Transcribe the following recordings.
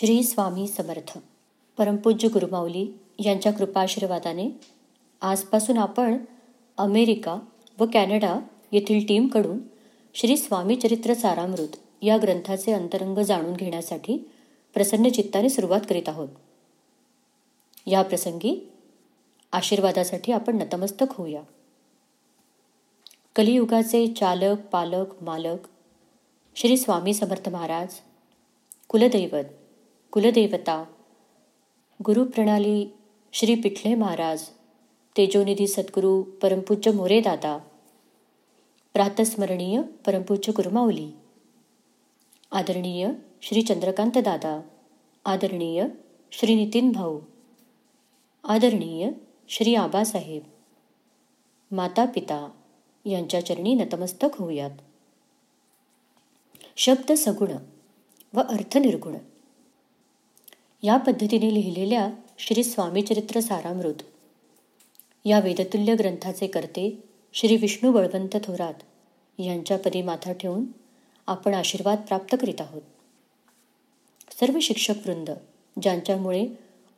श्री स्वामी समर्थ. परमपूज्य गुरुमाऊली यांच्या कृपाशीर्वादाने आजपासून आपण अमेरिका व कॅनडा येथील टीमकडून श्री स्वामी चरित्र सारामृत या ग्रंथाचे अंतरंग जाणून घेण्यासाठी प्रसन्न चित्ताने सुरुवात करीत आहोत. या प्रसंगी आशीर्वादासाठी आपण नतमस्तक होऊया. कलियुगाचे चालक पालक मालक श्री स्वामी समर्थ महाराज कुलदैवत कुलदेवता। गुरुप्रणाली श्री पिठले महाराज तेजोनिधी सद्गुरू परमपूज्य मोरेदादा प्रातस्मरणीय परमपूज्य गुरुमाऊली आदरणीय श्री चंद्रकांत दादा आदरणीय श्री नितीन भाऊ आदरणीय श्री आबासाहेब माता पिता यांच्या चरणी नतमस्तक होऊयात। शब्द सगुण व अर्थ निर्गुण। या पद्धतीने लिहिलेल्या श्री स्वामीचरित्र सारामृत. या वेदतुल्य ग्रंथाचे कर्ते श्री विष्णू बळवंत थोरात यांच्या पदी माथा ठेवून आपण आशीर्वाद प्राप्त करीत आहोत. सर्व शिक्षक वृंद ज्यांच्यामुळे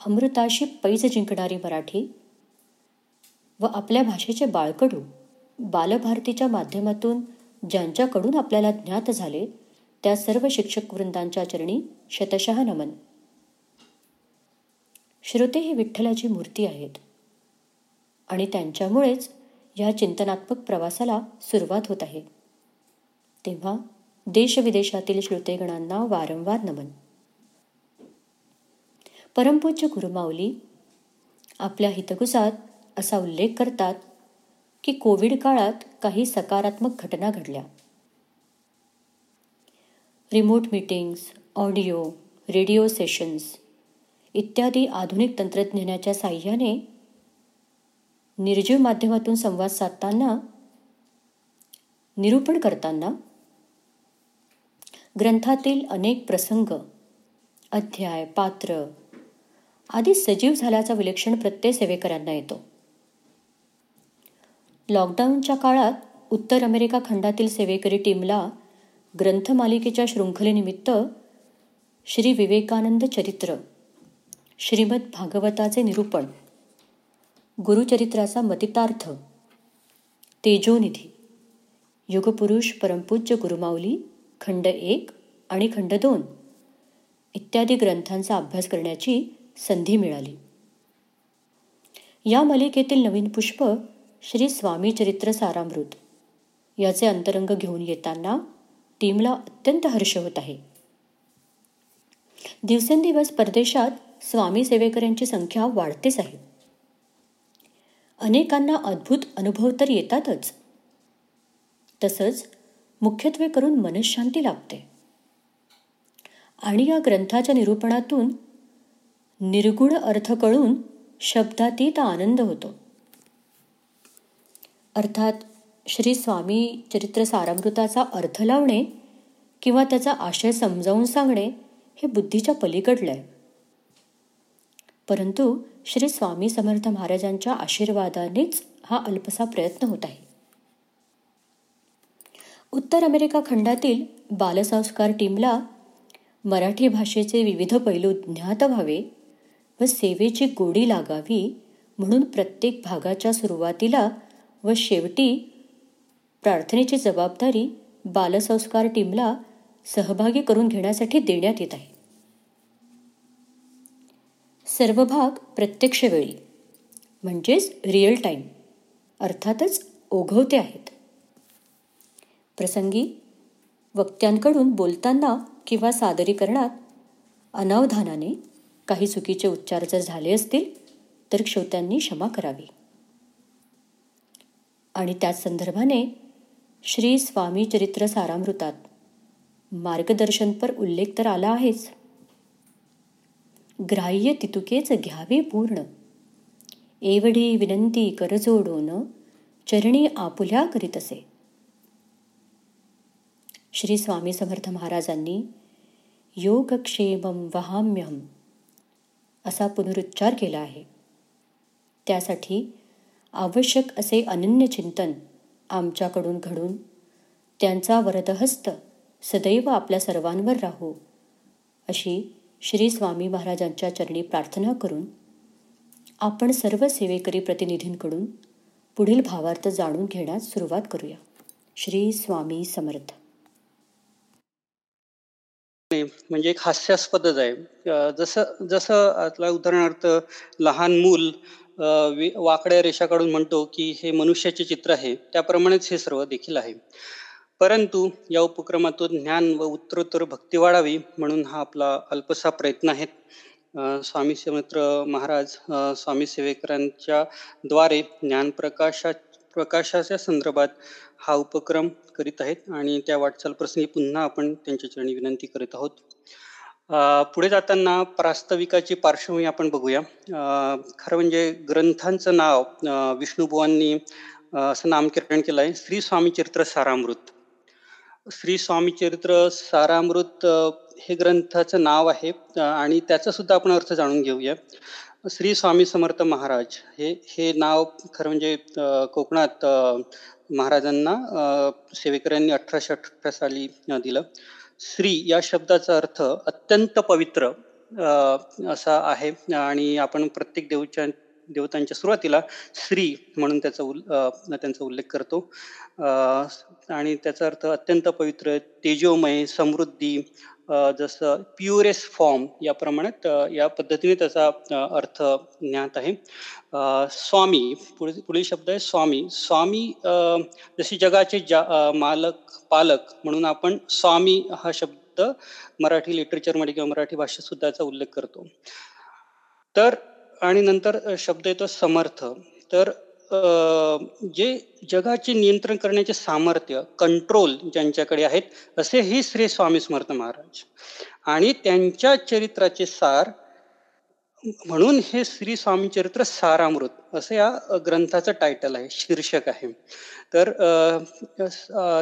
अमृताशी पैज जिंकणारी मराठी व आपल्या भाषेचे बाळकडू बालभारतीच्या माध्यमातून ज्यांच्याकडून आपल्याला ज्ञात झाले त्या सर्व शिक्षक वृंदांच्या चरणी शतशः नमन. श्रोते ही विठ्ठलाची मूर्ती आहेत. आणि त्यांच्यामुळेच या चिंतनात्मक प्रवासाला सुरुवात होत आहे. तेव्हा देशविदेशातील श्रोतेगणांना वारंवार नमन. परमपूज्य गुरुमाऊली आपल्या हितगुसात असा उल्लेख करतात की कोविड काळात काही सकारात्मक घटना घडल्या. Remote meetings audio radio sessions इत्यादी आधुनिक तंत्रज्ञानाच्या साह्याने निर्जीव माध्यमातून संवाद साधताना निरूपण करताना ग्रंथातील अनेक प्रसंग अध्याय पात्र आदी सजीव झाल्याचा विलक्षण प्रत्यय सेवेकरांना येतो. लॉकडाऊनच्या काळात उत्तर अमेरिका खंडातील सेवेकरी टीमला ग्रंथमालिकेच्या शृंखलेनिमित्त श्री विवेकानंद चरित्र श्रीमद भागवताचे निरूपण. गुरुचरित्राचा मतितार्थ. तेजोनिधी. युगपुरुष परमपूज्य गुरुमाऊली खंड एक आणि खंड दोन इत्यादी ग्रंथांचा अभ्यास करण्याची संधी मिळाली. या मालिकेतील नवीन पुष्प श्री स्वामी चरित्र सारामृत. याचे अंतरंग घेऊन येताना टीमला अत्यंत हर्ष होत आहे. दिवसेंदिवस परदेशात स्वामी सेवेकऱ्यांची संख्या वाढतेच आहे. अनेकांना अद्भुत अनुभव तर येतातच. तसंच मुख्यत्वे करून मनशांती लाभते. आणि या ग्रंथाच्या निरूपणातून निर्गुण अर्थ कळून शब्दातीत आनंद होतो. अर्थात श्री स्वामी चरित्र सारामृताचा अर्थ लावणे किंवा त्याचा आशय समजावून सांगणे हे बुद्धीच्या पलीकडलं आहे. परंतु श्री स्वामी समर्थ महाराजांच्या आशीर्वादानेच हा अल्पसा प्रयत्न होत आहे. उत्तर अमेरिका खंडातील बालसंस्कार टीमला मराठी भाषेचे विविध पैलू ज्ञात व्हावे व सेवेची गोडी लागावी म्हणून प्रत्येक भागाच्या सुरुवातीला व शेवटी प्रार्थनेची जबाबदारी बालसंस्कार टीमला सहभागी करून घेण्यासाठी देण्यात येत आहे. सर्व भाग प्रत्यक्ष वेळी म्हणजेच रिअल टाईम अर्थातच ओघवते आहेत. प्रसंगी वक्त्यांकडून बोलताना किंवा सादरीकरणात अनावधानाने काही चुकीचे उच्चार जर झाले असतील तर श्रोत्यांनी क्षमा करावी. आणि त्याच संदर्भाने श्री स्वामी चरित्र सारामृतात मार्गदर्शनपर उल्लेख तर आला आहेच. ग्राह्य तितुकेच घ्यावे पूर्ण. एवढी विनंती करजोडून चरणी आपुल्या करीत असे. श्री स्वामी समर्थ महाराजांनी योगक्षेमम वहाम्यहम असा पुनरुच्चार केला आहे. त्यासाठी आवश्यक असे अनन्य चिंतन आमच्याकडून घडून त्यांचा वरदहस्त सदैव आपल्या सर्वांवर राहू अशी श्री स्वामी महाराजांच्या चरणी प्रार्थना करून आपण सर्व सेवेकरी प्रतिनिधींकडून पुढील भावार्थ जाणून घेण्यास सुरुवात करूया. श्री स्वामी समर्थ. म्हणजे एक हास्यास्पदच आहे जसं जसं आता उदाहरणार्थ लहान मूल वाकड्या रेषा काढून म्हणतो की हे मनुष्याचे चित्र आहे त्याप्रमाणेच हे सर्व देखील आहे. परंतु या उपक्रमातून ज्ञान व उत्तरोत्तर भक्ती वाढावी म्हणून हा आपला अल्पसा प्रयत्न आहे. स्वामी मित्र महाराज स्वामी सेवेकरांच्या द्वारे ज्ञान प्रकाशा प्रकाशाच्या संदर्भात हा उपक्रम करीत आहेत आणि त्या वाटचाल प्रसंगी पुन्हा आपण त्यांच्या चरणी विनंती करीत आहोत. पुढे जाताना प्रास्ताविकाची पार्श्वभूमी आपण बघूया. खरं म्हणजे ग्रंथांचं नाव विष्णुबुवांनी असं नामकरण केलं आहे श्री स्वामी चरित्र सारामृत. श्री स्वामी चरित्र सारामृत हे ग्रंथाचं नाव आहे. आणि त्याचा सुद्धा आपण अर्थ जाणून घेऊया. श्री स्वामी समर्थ महाराज हे हे नाव खरं म्हणजे कोकणात महाराजांना सेवेकऱ्यांनी अठराशे अठरा साली दिलं. श्री या शब्दाचा अर्थ अत्यंत पवित्र असा आहे. आणि आपण प्रत्येक देवच्या देवतांच्या सुरुवातीला श्री म्हणून त्याचा उल त्यांचा उल्लेख करतो. आणि त्याचा अर्थ अत्यंत पवित्र तेजोमय समृद्धी जसं प्युरेस्ट फॉर्म या प्रमाणात या पद्धतीने त्याचा अर्थ ज्ञात आहे. स्वामी पुढे पुढील शब्द आहे स्वामी. स्वामी जशी जगाचे जा मालक पालक म्हणून आपण स्वामी हा शब्द मराठी लिटरेचरमध्ये किंवा मराठी भाषेत सुद्धा याचा उल्लेख करतो. तर आणि नंतर शब्द येतो समर्थ. तर जे जगाचे नियंत्रण करण्याचे सामर्थ्य कंट्रोल ज्यांच्याकडे आहेत असे हे श्री स्वामी समर्थ महाराज. आणि त्यांच्या चरित्राचे सार म्हणून हे श्री स्वामी चरित्र सारामृत असं या ग्रंथाचं टायटल आहे शीर्षक आहे. तर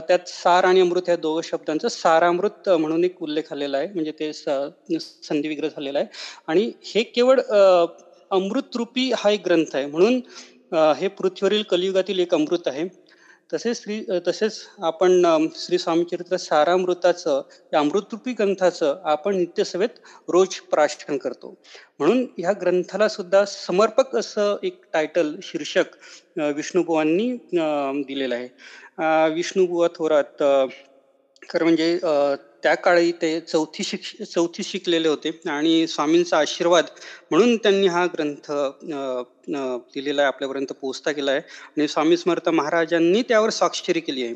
त्यात सार आणि अमृत या दोघ शब्दांचं सारामृत म्हणून एक उल्लेख आलेला आहे म्हणजे ते संधिविग्रह झालेला आहे. आणि हे केवळ अमृतरूपी हा एक ग्रंथ आहे. म्हणून हे पृथ्वीवरील कलियुगातील एक अमृत आहे. तसेच श्री तसेच आपण श्री स्वामीचरित्र सारामृताचं या अमृतरूपी ग्रंथाचं आपण नित्यसभेत रोज प्राशन करतो. म्हणून ह्या ग्रंथाला सुद्धा समर्पक असं एक टायटल शीर्षक विष्णुबुवांनी दिलेलं आहे. विष्णुबुवा थोरात खरं म्हणजे त्या काळी ते चौथी शिक चौथी शिकलेले होते आणि स्वामींचा आशीर्वाद म्हणून त्यांनी हा ग्रंथ दिलेला आहे आपल्यापर्यंत पोहोचता केला आहे. आणि स्वामी समर्थ महाराजांनी त्यावर स्वाक्षरी केली आहे.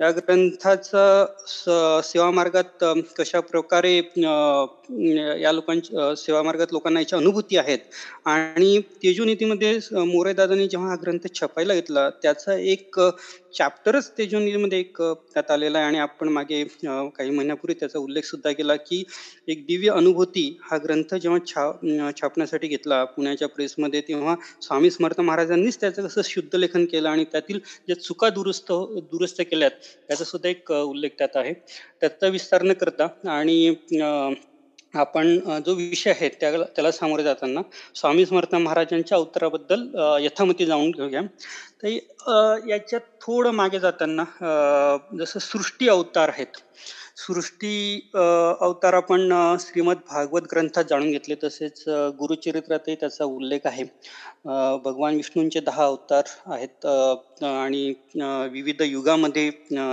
या ग्रंथाचा सेवा मार्गात कशा प्रकारे या लोकांच्या सेवा मार्गात लोकांना याची अनुभूती आहेत आणि तेजोनीतीमध्ये मोरेदादांनी जेव्हा हा ग्रंथ छपायला घेतला त्याचा एक चॅप्टरच तेजोनीतीमध्ये एक त्यात आलेला आहे. आणि आपण मागे काही महिन्यापूर्वी त्याचा उल्लेख सुद्धा केला की एक दिव्य अनुभूती हा ग्रंथ जेव्हा छा छापण्यासाठी घेतला पुण्याच्या प्रेसमध्ये तेव्हा स्वामी समर्थ महाराजांनीच त्याचं कसं शुद्ध लेखन केलं आणि त्यातील ज्या चुका दुरुस्त दुरुस्त केल्यात त्याचा सुद्धा एक उल्लेख त्यात आहे. त्याचा विस्तार न करता आणि आपण जो विषय आहे त्या त्याला सामोरे जाताना स्वामी समर्थ महाराजांच्या अवताराबद्दल यथामती जाऊन घेऊया. तर याच्यात थोडं मागे जाताना जसं सृष्टी अवतार आहेत. सृष्टी अवतार आपण श्रीमद भागवत ग्रंथात जाणून घेतले. तसेच गुरुचरित्रातही त्याचा उल्लेख आहे. भगवान विष्णूंचे दहा अवतार आहेत आणि विविध युगामध्ये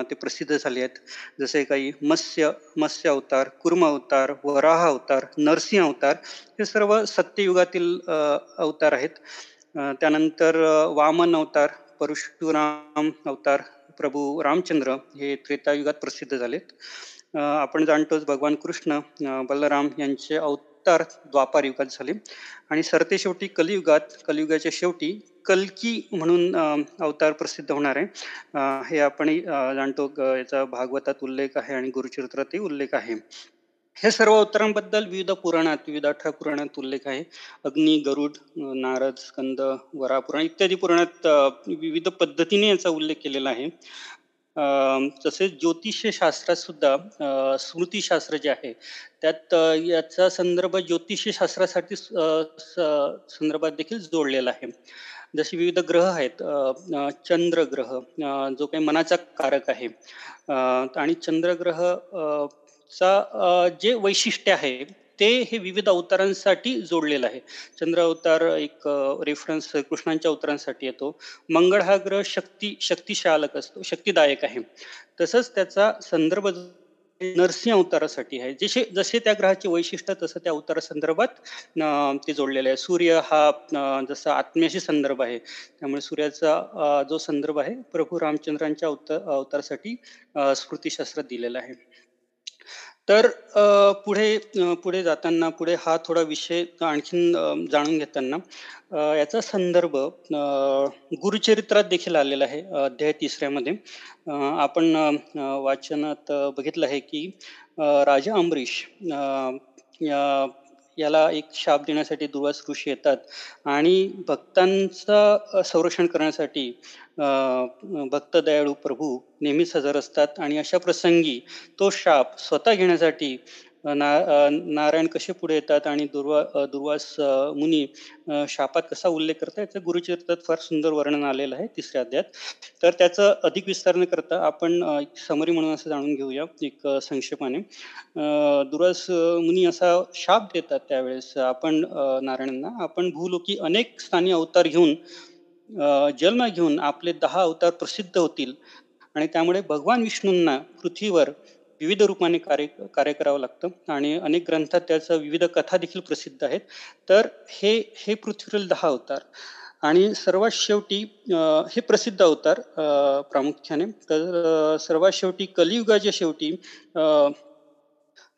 ते प्रसिद्ध झाले आहेत. जसे काही मत्स्य मत्स्य अवतार कुर्म अवतार वराह अवतार नरसिंह अवतार हे सर्व सत्ययुगातील अवतार आहेत. त्यानंतर वामन अवतार परशुराम अवतार प्रभू रामचंद्र हे त्रेतायुगात प्रसिद्ध झालेत. आपण जाणतोच भगवान कृष्ण बलराम यांचे अवतार द्वापार युगात झाले. आणि सरते शेवटी कलियुगात कलियुगाच्या शेवटी कल्की म्हणून अवतार प्रसिद्ध होणार आहे. हे आपण जाणतो याचा भागवतात उल्लेख आहे आणि गुरुचरित्रातही उल्लेख आहे. हे सर्व अवतारांबद्दल विविध पुराणात विविध अठरा पुराणात उल्लेख आहे. अग्नी गरुड नारद स्कंद वरापुराण इत्यादी पुराणात विविध पद्धतीने याचा उल्लेख केलेला आहे. तसेच ज्योतिषशास्त्रातसुद्धा सुद्धा स्मृतीशास्त्र जे आहे त्यात याचा संदर्भ ज्योतिषशास्त्रासाठी संदर्भात देखील जोडलेला आहे. जसे विविध ग्रह आहेत चंद्र ग्रह जो काही मनाचा कारक आहे आणि चंद्रग्रह चा जे वैशिष्ट्य आहे ते हे विविध अवतारांसाठी जोडलेलं आहे. चंद्र अवतार एक रेफरन्स कृष्णांच्या अवतारांसाठी येतो. मंगळ हा ग्रह शक्ती शक्तिशालक असतो शक्तिदायक आहे. तसंच त्याचा संदर्भ नरसिंह अवतारासाठी आहे. जसे जसे त्या ग्रहाचे वैशिष्ट्य तसं त्या अवतारा संदर्भात ते जोडलेलं आहे. सूर्य हा जसा आत्म्याशी संदर्भ आहे त्यामुळे सूर्याचा जो संदर्भ आहे प्रभू रामचंद्रांच्या अवतार अवतारासाठी स्मृतीशास्त्रात दिलेला आहे. तर पुढे पुढे जाताना पुढे हा थोडा विषय आणखीन जाणून घेताना याचा संदर्भ गुरुचरित्रात देखील आलेला आहे अध्याय तिसऱ्यामध्ये. आपण वाचनात बघितलं आहे की राजा अमरीश याला एक शाप देण्यासाठी दुर्वास ऋषी येतात. आणि भक्तांचं संरक्षण करण्यासाठी भक्त दयाळू प्रभू नेहमीच हजर असतात. आणि अशा प्रसंगी तो शाप स्वतः घेण्यासाठी ना नारायण कसे पुढे येतात आणि दुर्वा दुर्वास मुनी शापात कसा उल्लेख करतात याचं गुरुचरित्रात फार सुंदर वर्णन आलेलं आहे तिसऱ्या अध्यात तर त्याचं अधिक विस्तार न करता आपण समरी म्हणून असं जाणून घेऊया एक संक्षेपाने. दुर्वास मुनी असा शाप देतात त्यावेळेस आपण नारायणांना. आपण भूलोकी अनेक स्थानी अवतार घेऊन जन्म घेऊन आपले दहा अवतार प्रसिद्ध होतील. आणि त्यामुळे भगवान विष्णूंना पृथ्वीवर विविध रूपाने कार्य कार्य करावं लागतं. आणि अनेक ग्रंथात त्याचं विविध कथा देखील प्रसिद्ध आहेत. तर हे हे पृथ्वीवरील दहा अवतार. आणि सर्वात शेवटी हे प्रसिद्ध अवतार प्रामुख्याने. तर सर्वात शेवटी कलियुगाच्या शेवटी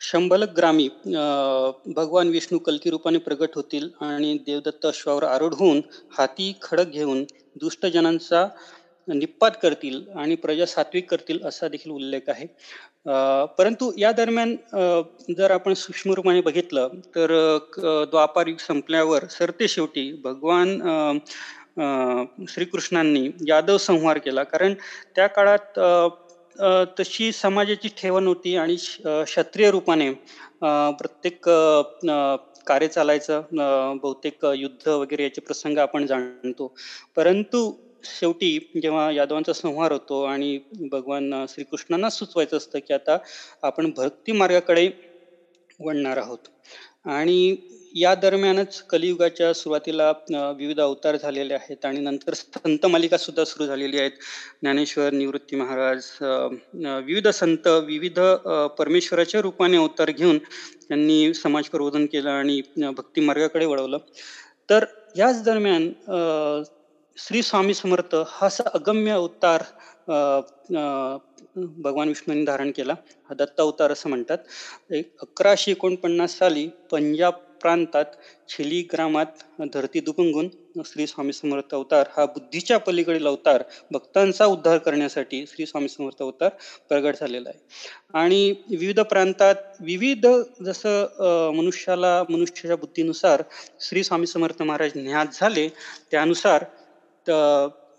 शंभलक ग्रामी भगवान विष्णू कलकी रूपाने प्रगट होतील आणि देवदत्त अश्वावर आरूढ होऊन हाती खडक घेऊन दुष्टजनांचा निपात करतील आणि प्रजा सात्विक करतील असा देखील उल्लेख आहे. परंतु या दरम्यान जर आपण सूक्ष्म रूपाने बघितलं तर द्वापार युग संपल्यावर सरते शेवटी भगवान श्रीकृष्णांनी यादव संहार केला. कारण त्या काळात तशी समाजाची ठेवण होती आणि क्षत्रिय रूपाने प्रत्येक कार्य चालायचं बहुतेक युद्ध वगैरे याचे प्रसंग आपण जाणतो. परंतु शेवटी जेव्हा यादवांचा संहार होतो आणि भगवान श्रीकृष्णांना सुचवायचं असतं की आता आपण भक्ती मार्गाकडे वळणार आहोत. आणि या दरम्यानच कलियुगाच्या सुरुवातीला विविध अवतार झालेले आहेत आणि नंतर संत मालिका सुद्धा सुरू झालेली आहेत. ज्ञानेश्वर निवृत्ती महाराज विविध संत विविध परमेश्वराच्या रूपाने अवतार घेऊन त्यांनी समाज प्रबोधन केलं आणि भक्ती मार्गाकडे वळवलं. तर याच दरम्यान श्री स्वामी समर्थ हा असा अगम्य अवतार भगवान विष्णूंनी धारण केला. हा दत्त अवतार असं म्हणतात. एक अकराशे एकोणपन्नास साली पंजाब प्रांतात छिली ग्रामात धरती दुपंगून श्री स्वामी समर्थ अवतार हा बुद्धीच्या पलीकडील अवतार भक्तांचा उद्धार करण्यासाठी श्री स्वामी समर्थ अवतार प्रगट झालेला आहे. आणि विविध प्रांतात विविध जसं मनुष्याला मनुष्याच्या बुद्धीनुसार श्री स्वामी समर्थ महाराज ज्ञात झाले त्यानुसार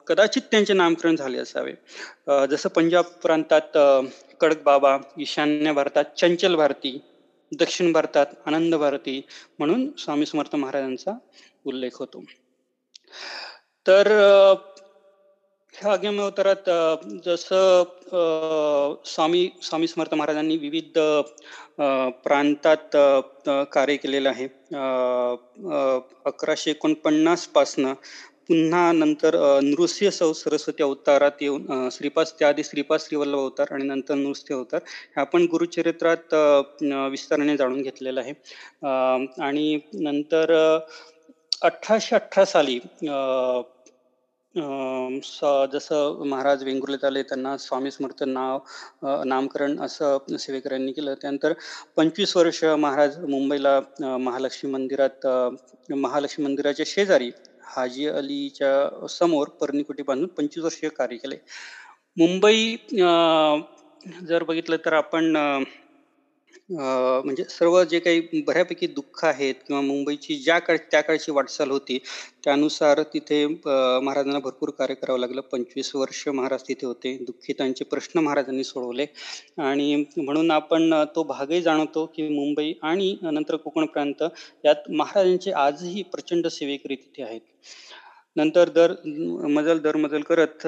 कदाचित त्यांचे नामकरण झाले असावे. जसं पंजाब प्रांतात कडक बाबा ईशान्य भारतात चंचल भारती दक्षिण भारतात आनंद भारती म्हणून स्वामी समर्थ महाराजांचा उल्लेख होतो. तर ह्या आगम अवतारात जसं स्वामी स्वामी समर्थ महाराजांनी विविध प्रांतात कार्य केलेलं आहे. अकराशे एकोणपन्नास पासनं पुन्हा नंतर नृसिंह सौ सरस्वती अवतारात येऊन श्रीपास त्याआधी श्रीपास श्रीवल्लभ अवतार आणि नंतर नृसिंह अवतार हे आपण गुरुचरित्रात विस्ताराने जाणून घेतलेलं आहे. आणि नंतर अठराशे अठरा साली जसं महाराज वेंगुर्लेत आले त्यांना स्वामी समर्थ नाव नामकरण असं सेवेकरांनी केलं. त्यानंतर पंचवीस वर्ष महाराज मुंबईला महालक्ष्मी मंदिरात महालक्ष्मी मंदिराच्या शेजारी हाजी अलीच्या समोर पर्णिकुटी बांधून पंचवीस वर्षीय कार्य केले मुंबई जर बघितलं तर आपण म्हणजे सर्व जे काही बऱ्यापैकी दुःख आहेत किंवा मुंबईची ज्या काळ त्या काळची वाटचाल होती त्यानुसार तिथे महाराजांना भरपूर कार्य करावं लागलं. पंचवीस वर्ष महाराज तिथे होते. दुःखितांचे प्रश्न महाराजांनी सोडवले. आणि म्हणून आपण तो भागही जाणवतो की मुंबई आणि नंतर कोकण प्रांत यात महाराजांचे आजही प्रचंड सेवेकरी तिथे आहेत. नंतर दर मजल दर मजल करत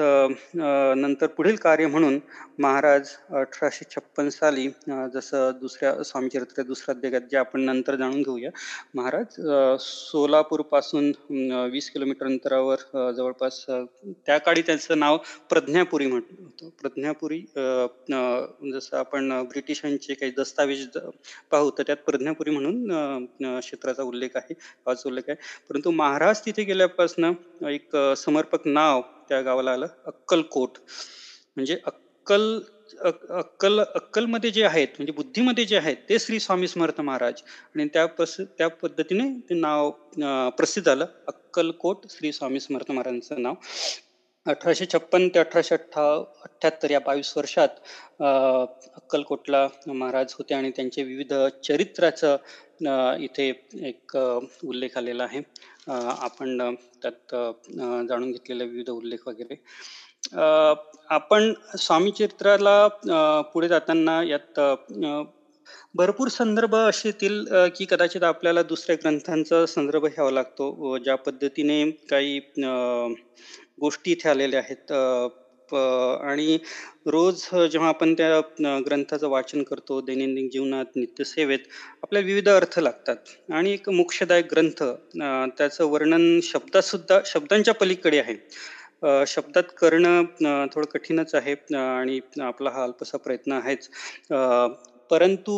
नंतर पुढील कार्य म्हणून महाराज अठराशे छप्पन साली जसं दुसऱ्या स्वामीचरित्र दुसऱ्या अध्यायात जे आपण नंतर जाणून घेऊया महाराज सोलापूरपासून वीस किलोमीटर अंतरावर जवळपास त्या काळी त्यांचं नाव प्रज्ञापुरी म्हटलं होतं. प्रज्ञापुरी जसं आपण ब्रिटिशांचे काही दस्तावेज पाहू तर त्यात प्रज्ञापुरी म्हणून क्षेत्राचा उल्लेख आहे गावाचा उल्लेख आहे. परंतु महाराज तिथे गेल्यापासून एक समर्पक नाव त्या गावाला आलं अक्कलकोट. म्हणजे अक्कल अक्कल अक्कलमध्ये जे आहेत म्हणजे बुद्धीमध्ये जे आहेत ते श्री स्वामी समर्थ महाराज. आणि त्या पस त्या पद्धतीने ते नाव प्रसिद्ध झालं. अक्कलकोट श्री स्वामी समर्थ महाराजांचं नाव. अठराशे छप्पन ते अठराशे अठ्ठा अठ्ठ्याहत्तर या बावीस वर्षात अक्कलकोटला महाराज होते आणि त्यांचे विविध चरित्राचं इथे एक उल्लेख आलेला आहे. आपण त्यात जाणून घेतलेले विविध उल्लेख वगैरे. आपण स्वामी चरित्राला पुढे जाताना यात भरपूर संदर्भ असे येतील की कदाचित आपल्याला दुसऱ्या ग्रंथांचा संदर्भ घ्यावा लागतो. ज्या पद्धतीने काही गोष्टी इथे आलेल्या आहेत. आणि रोज जेव्हा आपण त्या ग्रंथाचं वाचन करतो दैनंदिन जीवनात नित्यसेवेत आपल्या विविध अर्थ लागतात. आणि एक मोक्षदायक ग्रंथ त्याचं वर्णन शब्दासुद्धा शब्दांच्या पलीकडे आहे. शब्दात करणं थोडं कठीणच आहे आणि आपला हा अल्पसा प्रयत्न आहेच. परंतु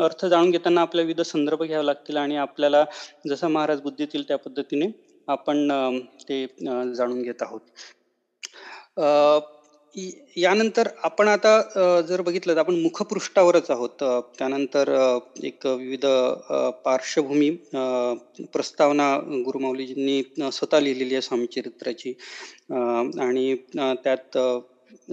अर्थ जाणून घेताना आपल्या विविध संदर्भ घ्यावे लागतील आणि आपल्याला जसं महाराज बुद्धीतील त्या पद्धतीने आपण ते जाणून घेत आहोत. यानंतर आपण आता जर बघितलं तर आपण मुखपृष्ठावरच आहोत. त्यानंतर एक विविध पार्श्वभूमी प्रस्तावना गुरुमाऊलीजींनी स्वतः लिहिलेली आहे स्वामी चरित्राची आणि त्यात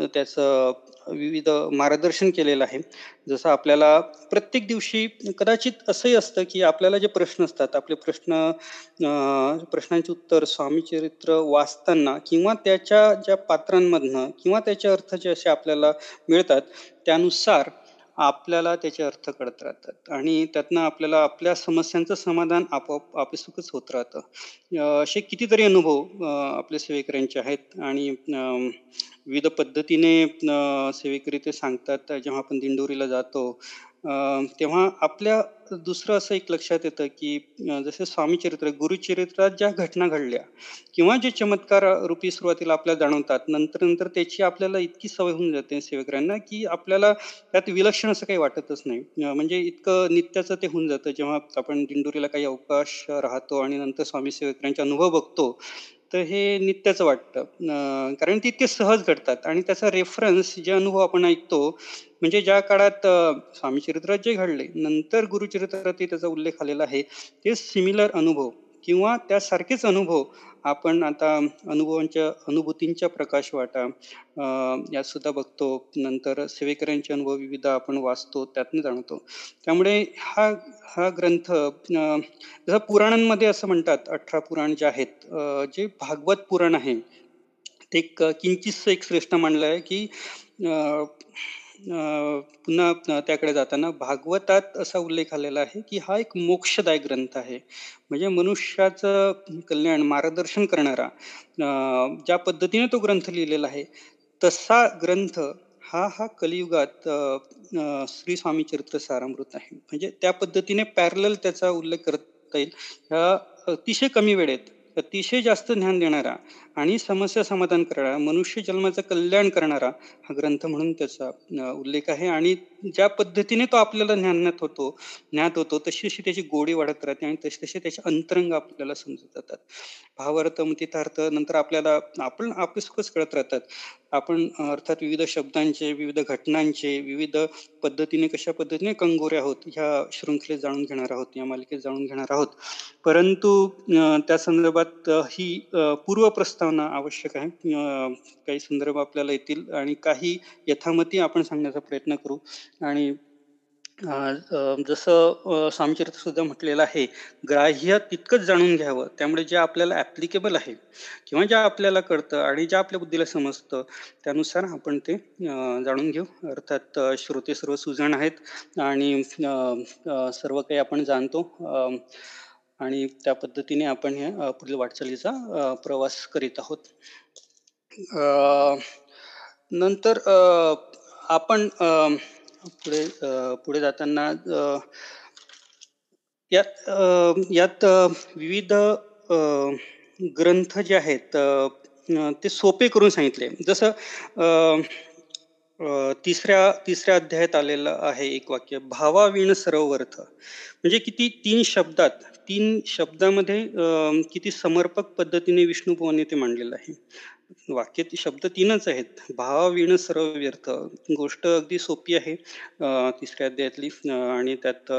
त्याचं विविध मार्गदर्शन केलेलं आहे. जसं आपल्याला प्रत्येक दिवशी कदाचित असंही असतं की आपल्याला जे प्रश्न असतात आपले प्रश्न प्रश्नांचे उत्तर स्वामीचरित्र वाचताना किंवा त्याच्या ज्या पात्रांमधनं किंवा त्याच्या अर्थ जे असे आपल्याला मिळतात त्यानुसार आपल्याला त्याचे अर्थ कळत राहतात. आणि त्यातनं आपल्याला आपल्या समस्यांचं समाधान आपोआप आपसुकच होत राहतं. असे कितीतरी अनुभव आपल्या सेवेकऱ्यांचे आहेत. आणि विविध पद्धतीने सेवेकरी ते सांगतात जेव्हा आपण दिंडोरीला जातो तेव्हा आपल्या दुसरं असं एक लक्षात येतं की जसे स्वामीचरित्र गुरुचरित्रात ज्या घटना घडल्या किंवा जे चमत्कार रूपी सुरुवातीला आपल्याला जाणवतात नंतर नंतर त्याची आपल्याला इतकी सवय होऊन जाते सेवेकऱ्यांना की आपल्याला त्यात विलक्षण असं काही वाटतच नाही. म्हणजे इतकं नित्याचं ते होऊन जातं. जेव्हा आपण दिंडोरीला काही अवकाश राहतो आणि नंतर स्वामी सेवेकऱ्यांचे अनुभव बघतो तर हे नित्याचं वाटतं. कारण ते इतके सहज घडतात. आणि त्याचा रेफरन्स जे अनुभव आपण ऐकतो म्हणजे ज्या काळात स्वामी चरित्रात जे घडले नंतर गुरुचरित्रातही त्याचा उल्लेख आलेला आहे ते सिमिलर अनुभव. किंवा त्यासारखेच अनुभव आपण आता अनुभवांच्या अनुभूतींच्या प्रकाश वाटा. यातसुद्धा बघतो. नंतर सेवेकऱ्यांचे अनुभव विविध आपण वाचतो त्यातनं जाणतो त्यामुळे हा हा ग्रंथ जसं पुराणांमध्ये असं म्हणतात अठरा पुराण जे आहेत जे भागवत पुराण आहे ते किंचितचं एक श्रेष्ठ मानलं आहे की पुन्हा त्याकडे जाताना भागवतात असा उल्लेख आलेला आहे की हा एक मोक्षदायक ग्रंथ आहे. म्हणजे मनुष्याचं कल्याण मार्गदर्शन करणारा ज्या पद्धतीने तो ग्रंथ लिहिलेला आहे तसा ग्रंथ हा हा कलियुगात श्री स्वामी चरित्र सारामृत आहे. म्हणजे त्या पद्धतीने पॅरल त्याचा उल्लेख करता येईल. ह्या अतिशय कमी वेळेत अतिशय जास्त ज्ञान देणारा आणि समस्या समाधान करणारा मनुष्य जन्माचं कल्याण करणारा हा ग्रंथ म्हणून त्याचा उल्लेख आहे. आणि ज्या पद्धतीने तो आपल्याला ज्ञानात होतो ज्ञात होतो तशी तशी त्याची गोडी वाढत राहते आणि तसे तसे त्याचे अंतरंग आपल्याला समजत जातात. भावार्थ मतितार्थ नंतर आपल्याला आपण आपसुकच कळत राहतात. आपण अर्थात विविध शब्दांचे विविध घटनांचे विविध पद्धतीने कशा पद्धतीने कंगोरे आहोत ह्या शृंखलेत जाणून घेणार आहोत या मालिकेत जाणून घेणार आहोत. परंतु त्या संदर्भात ही पूर्व प्रस्तावना आवश्यक आहे. काही संदर्भ आपल्याला येतील आणि काही यथामती आपण सांगण्याचा प्रयत्न करू. आणि जसं स्वामीचरित्र सुद्धा म्हटलेलं आहे ग्राह्य तितकंच जाणून घ्यावं. त्यामुळे जे आपल्याला ॲप्लिकेबल आहे किंवा ज्या आपल्याला कळतं आणि ज्या आपल्या बुद्धीला समजतं त्यानुसार आपण ते जाणून घेऊ. अर्थात श्रोते सर्व सुजण आहेत आणि सर्व काही आपण जाणतो आणि त्या पद्धतीने आपण ह्या पुढील वाटचालीचा प्रवास करीत आहोत. नंतर आपण पुढे पुढे जाताना यात यात विविध ग्रंथ जे आहेत ते सोपे करून सांगितले. जसं तिसऱ्या तिसऱ्या अध्यायात आलेलं आहे एक वाक्य भावाविण सर्वर्थ म्हणजे किती तीन शब्दात तीन शब्दामध्ये किती समर्पक पद्धतीने विष्णू ते मांडलेलं आहे. वाक्य शब्द तीनच आहेत. भावाविण सर्व व्यर्थ गोष्ट अगदी सोपी आहे तिसऱ्या अध्यायातली आणि त्यात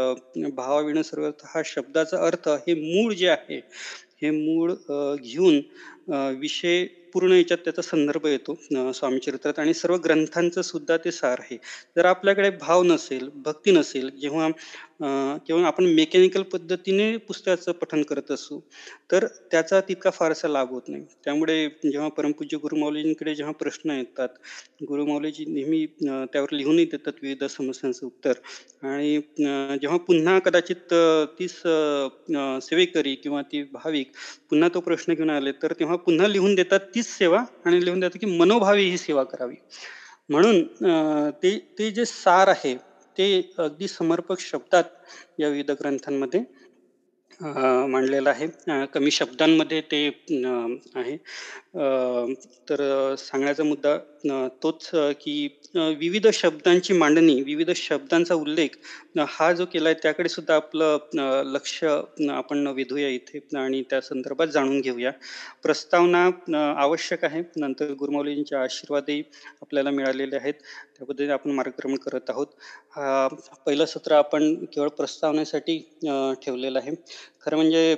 भावाविण सर्व हा शब्दाचा अर्थ हे मूळ जे आहे हे मूळ घेऊन विषय पूर्ण याच्यात त्याचा संदर्भ येतो स्वामीचरित्रात. आणि सर्व ग्रंथांचं सुद्धा ते सार आहे. जर आपल्याकडे भाव नसेल भक्ती नसेल जेव्हा किंवा आपण मेकॅनिकल पद्धतीने पुस्तकाचं पठन करत असू तर त्याचा तितका फारसा लाभ होत नाही. त्यामुळे जेव्हा परमपूज्य गुरुमाऊलींकडे जेव्हा प्रश्न येतात गुरुमाऊलीजी नेहमी त्यावर लिहूनही देतात विविध समस्यांचं उत्तर. आणि जेव्हा पुन्हा कदाचित तीच सेवेकरी किंवा ती भाविक पुन्हा तो प्रश्न घेऊन आले तर तेव्हा पुन्हा लिहून देतात तीच सेवा आणि लिहून देतात की मनोभावी ही सेवा करावी. म्हणून ते ते जे सार आहे ते अगदी समर्पक शब्दात या विविध ग्रंथांमध्ये मांडलेलं आहे. कमी शब्दांमध्ये ते आहे. तर सांगण्याचा मुद्दा तोच की विविध शब्दांची मांडणी विविध शब्दांचा उल्लेख हा जो केला आहे त्याकडे सुद्धा आपलं लक्ष आपण वेधूया इथे आणि त्या संदर्भात जाणून घेऊया. प्रस्तावना आवश्यक आहे. नंतर गुरुमौलींचे आशीर्वादही आपल्याला मिळालेले आहेत. त्या पद्धतीने आपण मार्गक्रमण करत आहोत. हा पहिलं सत्र आपण केवळ प्रस्तावनेसाठी ठेवलेलं आहे. खरं म्हणजे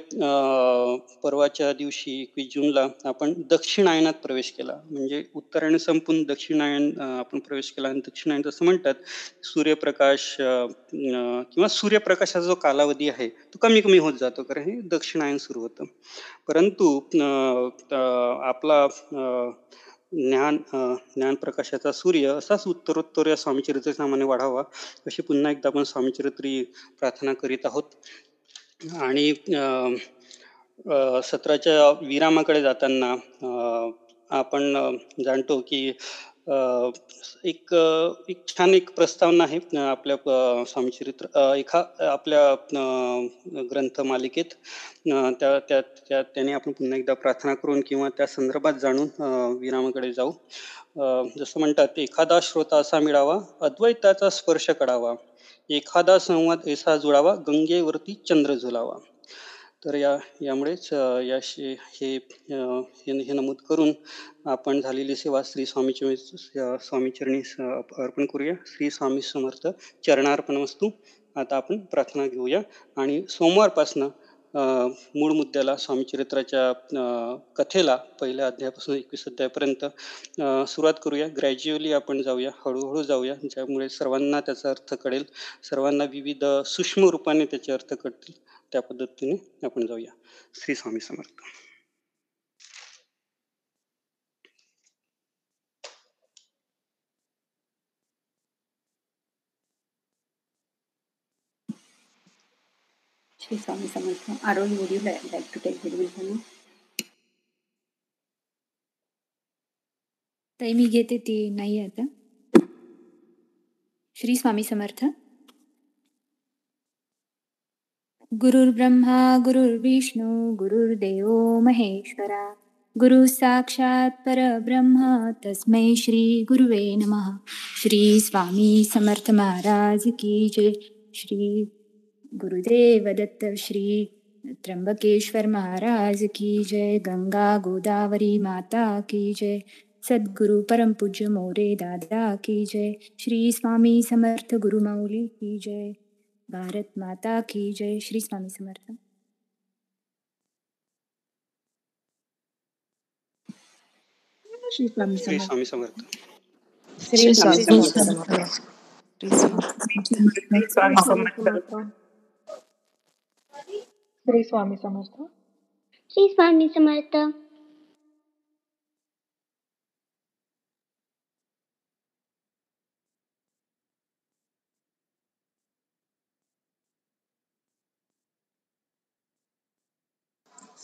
परवाच्या दिवशी एकवीस जूनला आपण दक्षिणायनात प्रवेश केला. म्हणजे उत्तरायण संपून दक्षिणायन आपण प्रवेश केला आणि दक्षिणायन जसं म्हणतात सूर्यप्रकाश किंवा सूर्यप्रकाशाचा जो कालावधी आहे तो कमी कमी होत जातो. कारण हे दक्षिणायन सुरू होतं. परंतु आपला ज्ञान ज्ञान प्रकाशाचा सूर्य असाच उत्तरोत्तर या स्वामीचरित्र सामान्य वाढावा अशी पुन्हा एकदा आपण स्वामीचरित्री प्रार्थना करीत आहोत. आणि सत्राच्या विरामाकडे जाताना आपण जाणतो की एक एक छान एक प्रस्तावना आहे आपल्या स्वामीचरित्र एका आपल्या ग्रंथ मालिकेत. त्या त्या त्या त्याने आपण पुन्हा एकदा प्रार्थना करून किंवा त्या संदर्भात जाणून विरामाकडे जाऊ. जसं म्हणतात एखादा श्रोता असा मिळावा अद्वैताचा स्पर्श करावा. एखादा संवाद ऐसा जुळावा गंगेवरती चंद्र झुलावा. तर या यामुळेच याशी हे हे नमूद करून आपण झालेली सेवा श्री स्वामीची स्वामीचरणी अर्पण करूया. श्री स्वामी समर्थ चरणार्पण वस्तू. आता आपण प्रार्थना घेऊया. आणि सोमवारपासनं मूळ मुद्द्याला स्वामीचरित्राच्या कथेला पहिल्या अध्यायापासून एकवीस अध्यायापर्यंत सुरुवात करूया. ग्रॅज्युअली आपण जाऊया हळूहळू जाऊया ज्यामुळे सर्वांना त्याचा अर्थ कळेल. सर्वांना विविध सूक्ष्म रूपाने त्याचे अर्थ कळतील. त्या पद्धतीने आपण जाऊया. श्री स्वामी समर्थ. श्री स्वामी समर्थ. आरोल would you like, like to take the ताई मी घेते ती नाही आता. श्री स्वामी समर्थ. गुरुर्ब्रह्मा गुरुर्विष्णू गुरुर्देव महेश्वरा. गुरु साक्षात परब्रह्म तस्मै श्री गुरुवे नमः. श्री स्वामी समर्थ महाराज की जय. श्री गुरुदेव दत्त श्री त्र्यंबकेश्वर महाराज की जय गंगा गोदावरी माता की जय सद्गुरु परमपूज्य मोरे दादा की जय श्री स्वामी समर्थ गुरुमाऊली की जय भारत माता की जय श्री स्वामी समर्थ। श्री स्वामी समर्थ। श्री स्वामी समर्थ। श्री स्वामी समर्थ। श्री स्वामी समर्थ. श्री स्वामी समर्थ.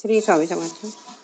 श्री स्वामी समर्थ.